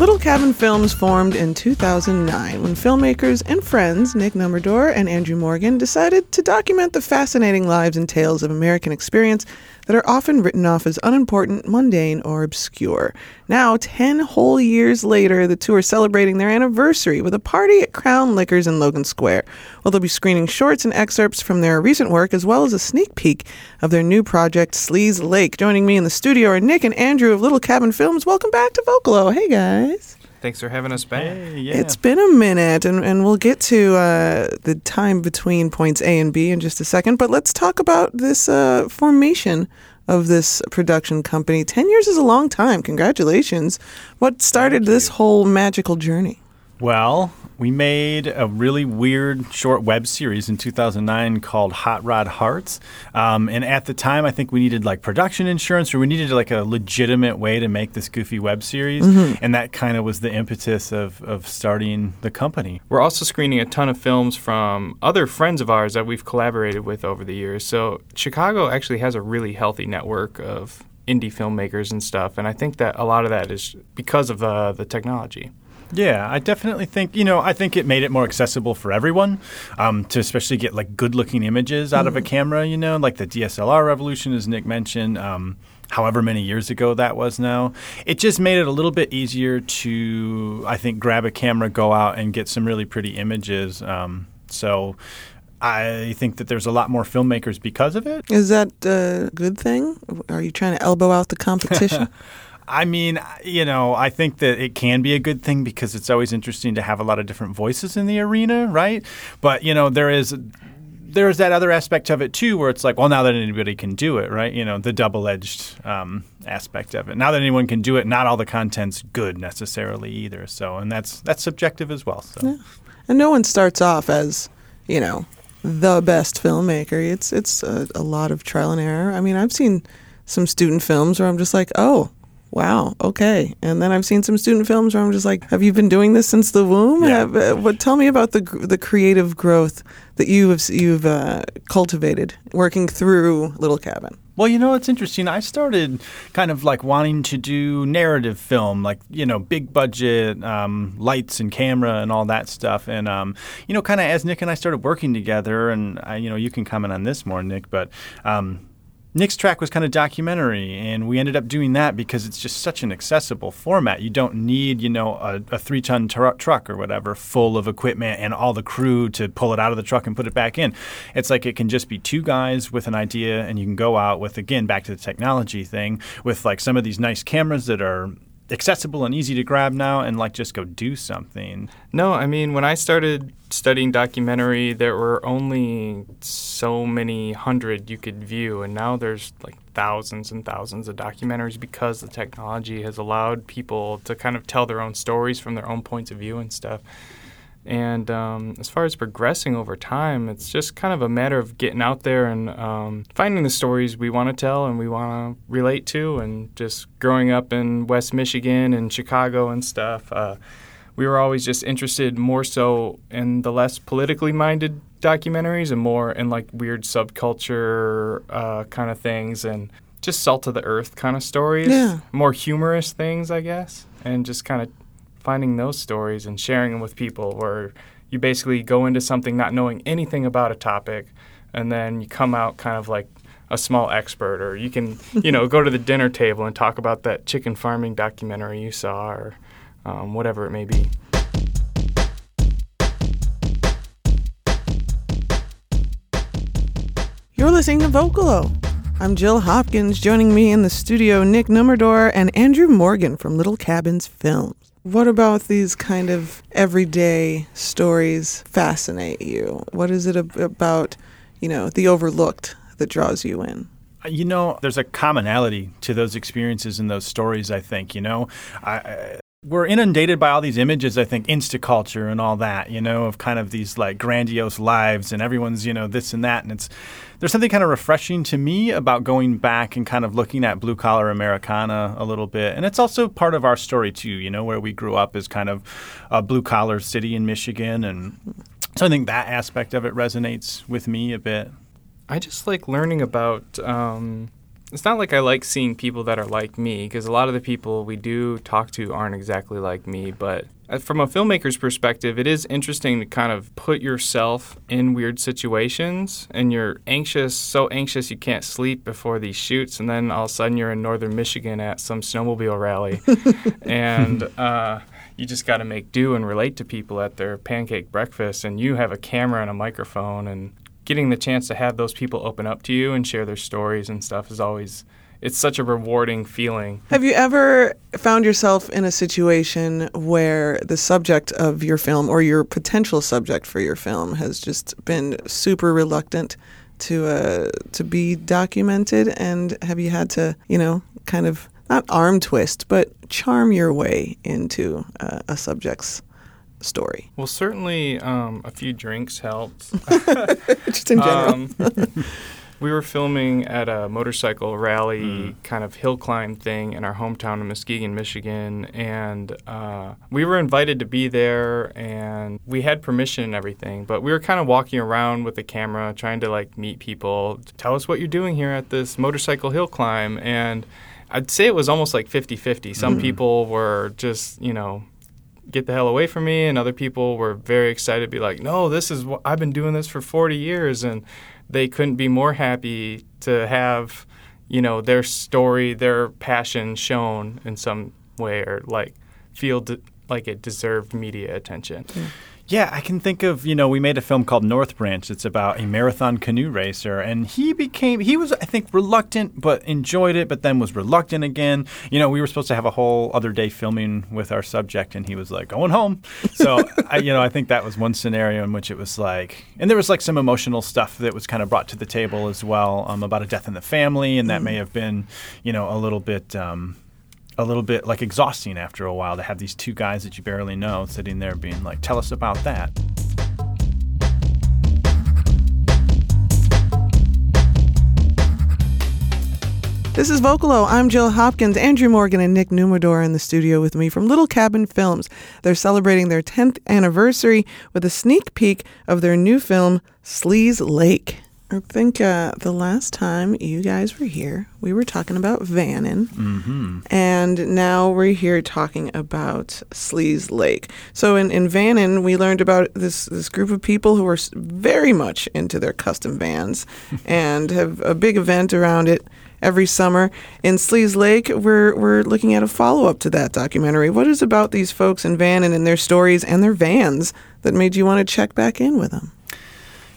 Little Cabin Films formed in 2009 when filmmakers and friends Nick Nummerdor and Andrew Morgan decided to document the fascinating lives and tales of American experience that are often written off as unimportant, mundane, or obscure. Now, 10 whole years later, the two are celebrating their anniversary with a party at Crown Liquors in Logan Square. Well, they'll be screening shorts and excerpts from their recent work as well as a sneak peek of their new project, Sleaze Lake. Joining me in the studio are Nick and Andrew of Little Cabin Films. Welcome back to Vocalo. Hey, guys. Thanks for having us back. Hey, yeah. It's been a minute, and, and we'll get to uh, the time between points A and B in just a second. But let's talk about this uh, formation of this production company. 10 years is a long time. Congratulations. What started this whole magical journey? Well, we made a really weird short web series in 2009 called Hot Rod Hearts. Um, and at the time, I think we needed like production insurance or we needed like a legitimate way to make this goofy web series. And that kind of was the impetus of, of starting the company. We're also screening a ton of films from other friends of ours that we've collaborated with over the years. So Chicago actually has a really healthy network of indie filmmakers and stuff, and I think that a lot of that is because of the the technology. Yeah, I definitely think you know I think it made it more accessible for everyone um, to especially get like good looking images out of a camera. You know, like the DSLR revolution, as Nick mentioned. Um, however many years ago that was now, it just made it a little bit easier to I think grab a camera, go out and get some really pretty images. Um, so. I think that there's a lot more filmmakers because of it. Is that a good thing? Are you trying to elbow out the competition? I mean, you know, I think that it can be a good thing because it's always interesting to have a lot of different voices in the arena, right? But you know, there is there's that other aspect of it too, where it's like, well, now that anybody can do it, right? You know, the double-edged um, aspect of it. Now that anyone can do it, not all the content's good necessarily either. So, and that's that's subjective as well. So, and no one starts off as, you know, the best filmmaker. It's it's a, a lot of trial and error. I mean, I've seen some student films where I'm just like, oh, wow, okay. And then I've seen some student films where I'm just like, have you been doing this since the womb? Yeah. Have, uh, what? Tell me about the the creative growth that you have you've uh, cultivated working through Little Cabin. Well, you know, it's interesting. I started kind of like wanting to do narrative film, like, you know, big budget, um, lights and camera and all that stuff. And, um, you know, kind of as Nick and I started working together, and, I, you know, you can comment on this more, Nick, but um, Nick's track was kind of documentary, and we ended up doing that because it's just such an accessible format. You don't need, you know, a, a three-ton tr- truck or whatever full of equipment and all the crew to pull it out of the truck and put it back in. It's like it can just be two guys with an idea, and you can go out with, again, back to the technology thing, with like some of these nice cameras that are accessible and easy to grab now, and like just go do something. No, I mean, when I started studying documentary, there were only so many hundred you could view, and now there's like thousands and thousands of documentaries because the technology has allowed people to kind of tell their own stories from their own points of view and stuff. And um, as far as progressing over time, it's just kind of a matter of getting out there and um, finding the stories we want to tell and we want to relate to. And just growing up in West Michigan and Chicago and stuff, uh, we were always just interested more so in the less politically minded documentaries and more in like weird subculture uh, kind of things and just salt of the earth kind of stories. Yeah. More humorous things, I guess. And just kind of finding those stories and sharing them with people where you basically go into something not knowing anything about a topic and then you come out kind of like a small expert or you can you know go to the dinner table and talk about that chicken farming documentary you saw or um, whatever it may be You're listening to Vocalo. I'm Jill Hopkins. Joining me in the studio, Nick Nummerdor and Andrew Morgan from Little Cabins Films. What about these kind of everyday stories fascinate you? What is it ab- about, you know, the overlooked that draws you in? Uh, you know, there's a commonality to those experiences and those stories. I think you know, I, we're inundated by all these images. I think Instaculture and all that. You know, of kind of these like grandiose lives and everyone's you know this and that, and it's there's something kind of refreshing to me about going back and kind of looking at blue collar Americana a little bit, and it's also part of our story too. You know, where we grew up is kind of a blue collar city in Michigan, and so I think that aspect of it resonates with me a bit. I just like learning about um, it's not like I like seeing people that are like me because a lot of the people we do talk to aren't exactly like me. But uh, from a filmmaker's perspective, it is interesting to kind of put yourself in weird situations and you're anxious, so anxious you can't sleep before these shoots. And then all of a sudden you're in northern Michigan at some snowmobile rally. and, uh, you just got to make do and relate to people at their pancake breakfast and you have a camera and a microphone and getting the chance to have those people open up to you and share their stories and stuff is always it's such a rewarding feeling. Have you ever found yourself in a situation where the subject of your film or your potential subject for your film has just been super reluctant to uh, to be documented and have you had to, you know, kind of not arm twist, but charm your way into uh, a subject's story? Well, certainly um, a few drinks helped. Just in general. Um, we were filming at a motorcycle rally Mm. kind of hill climb thing in our hometown of Muskegon, Michigan. And uh, we were invited to be there and we had permission and everything. But we were kind of walking around with the camera trying to like meet people. Tell us what you're doing here at this motorcycle hill climb. And I'd say it was almost like 50 50. Some Mm. people were just, you know, get the hell away from me. And other people were very excited to be like no this is what i've been doing this for 40 years. And they couldn't be more happy to have you know their story their passion shown in some way or like feel de- like it deserved media attention hmm. Yeah, I can think of, you know, we made a film called North Branch. It's about a marathon canoe racer. And he became, he was, I think, reluctant, but enjoyed it, but then was reluctant again. You know, we were supposed to have a whole other day filming with our subject, and he was like, going home. So, I, you know, I think that was one scenario in which it was like, and there was like some emotional stuff that was kind of brought to the table as well um, about a death in the family. And that may have been, you know, a little bit, um, a little bit like exhausting after a while to have these two guys that you barely know sitting there being like, tell us about that. This is Vocalo. I'm Jill Hopkins. Andrew Morgan and Nick Nummerdor in the studio with me from Little Cabin Films. They're celebrating their 10th anniversary with a sneak peek of their new film, Sleaze Lake. I think uh, the last time you guys were here, we were talking about Vannin'. Mm-hmm. And now we're here talking about Sleaze Lake. So in, in Vannin', we learned about this, this group of people who are very much into their custom vans and have a big event around it every summer. In Sleaze Lake, we're, we're looking at a follow up to that documentary. What is about these folks in Vannin' and their stories and their vans that made you want to check back in with them?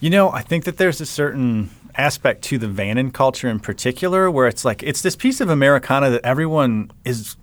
You know, I think that there's a certain aspect to the Vannin' culture in particular where it's like it's this piece of Americana that everyone is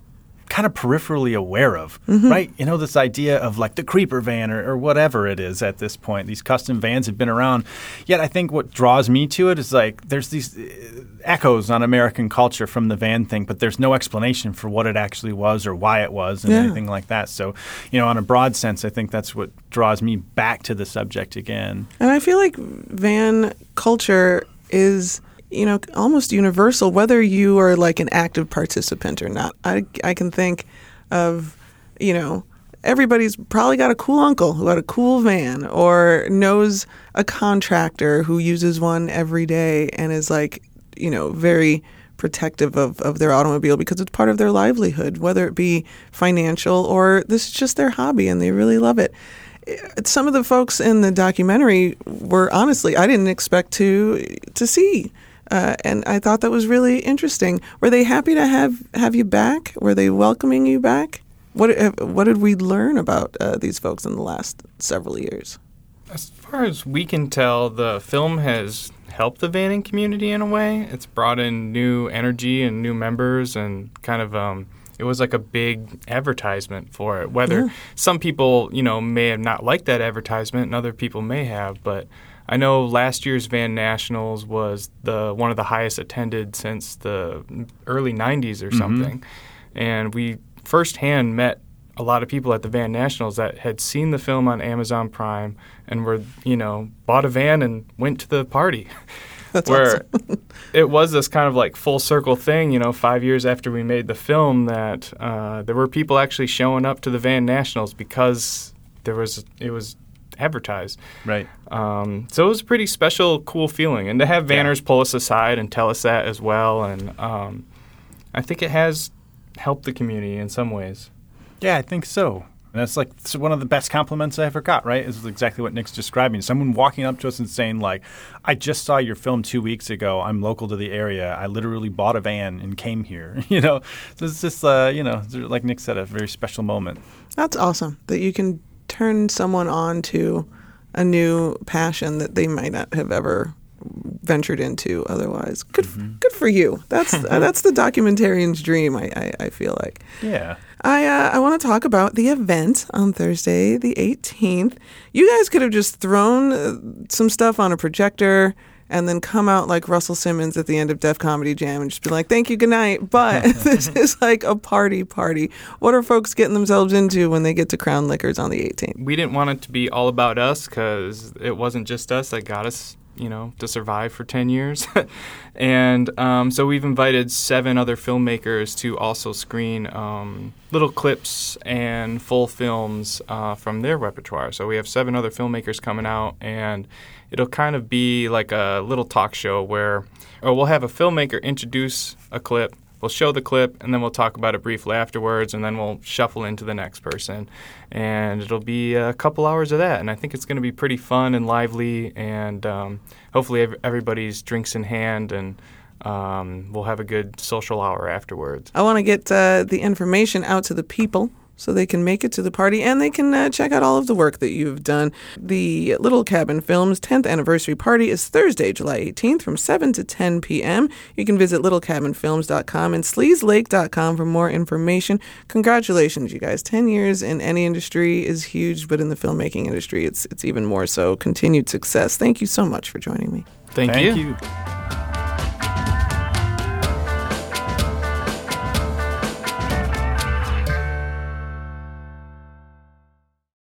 kind of peripherally aware of, right? You know, this idea of like the creeper van or, or whatever it is at this point. These custom vans have been around. Yet I think what draws me to it is like there's these uh, echoes on American culture from the van thing, but there's no explanation for what it actually was or why it was and Yeah. anything like that. So, you know, on a broad sense, I think that's what draws me back to the subject again. And I feel like van culture is, you know, almost universal, whether you are like an active participant or not. I, I can think of, you know, everybody's probably got a cool uncle who had a cool van or knows a contractor who uses one every day and is like, you know, very protective of, of their automobile because it's part of their livelihood, whether it be financial or this is just their hobby and they really love it eh, some of the folks in the documentary were honestly I didn't expect to to see, uh, and I thought that was really interesting. Were they happy to have have you back? Were they welcoming you back? What uh, what did we learn about uh, these folks in the last several years? As far as we can tell, the film has helped the vanning community in a way. It's brought in new energy and new members, and kind of um, it was like a big advertisement for it. Whether Yeah. some people, you know, may have not liked that advertisement, and other people may have, but I know last year's Van Nationals was the one of the highest attended since the early '90s or something, and we firsthand met a lot of people at the Van Nationals that had seen the film on Amazon Prime and were, you know, bought a van and went to the party. That's where awesome. it was this kind of like full circle thing, you know, five years after we made the film, that uh, there were people actually showing up to the Van Nationals because there was it was advertised. Right. Um, so it was a pretty special, cool feeling, and to have Vanners pull us aside and tell us that as well, and um, I think it has helped the community in some ways. Yeah, I think so. And that's like it's one of the best compliments I ever got, right? Is exactly what Nick's describing. Someone walking up to us and saying, like, I just saw your film two weeks ago. I'm local to the area. I literally bought a van and came here. you know, so it's just, uh, you know, like Nick said, a very special moment. That's awesome that you can turn someone on to a new passion that they might not have ever ventured into otherwise. Good, mm-hmm. good for you. That's uh, that's the documentarian's dream. I, I, I feel like. Yeah. I uh, I want to talk about the event on Thursday, the 18th. You guys could have just thrown uh, some stuff on a projector and then come out like Russell Simmons at the end of Def Comedy Jam and just be like, "Thank you, good night." But this is like a party party. What are folks getting themselves into when they get to Crown Liquors on the 18th? We didn't want it to be all about us because it wasn't just us that got us you know, to survive for 10 years. and um, so we've invited seven other filmmakers to also screen um, little clips and full films uh, from their repertoire. So we have seven other filmmakers coming out, and it'll kind of be like a little talk show where or we'll have a filmmaker introduce a clip we'll show the clip and then we'll talk about it briefly afterwards and then we'll shuffle into the next person. And it'll be a couple hours of that and i think it's going to be pretty fun and lively and um, hopefully everybody's drinks in hand and um, we'll have a good social hour afterwards. I want to get uh, the information out to the people so they can make it to the party and they can uh, check out all of the work that you've done. The Little Cabin Films 10th anniversary party is Thursday, July 18th from 7 to 10 p.m. You can visit littlecabinfilms.com and sleazelake.com for more information. Congratulations, you guys. 10 years in any industry is huge, but in the filmmaking industry, it's, it's even more so. Continued success. Thank you so much for joining me. Thank, Thank you. you.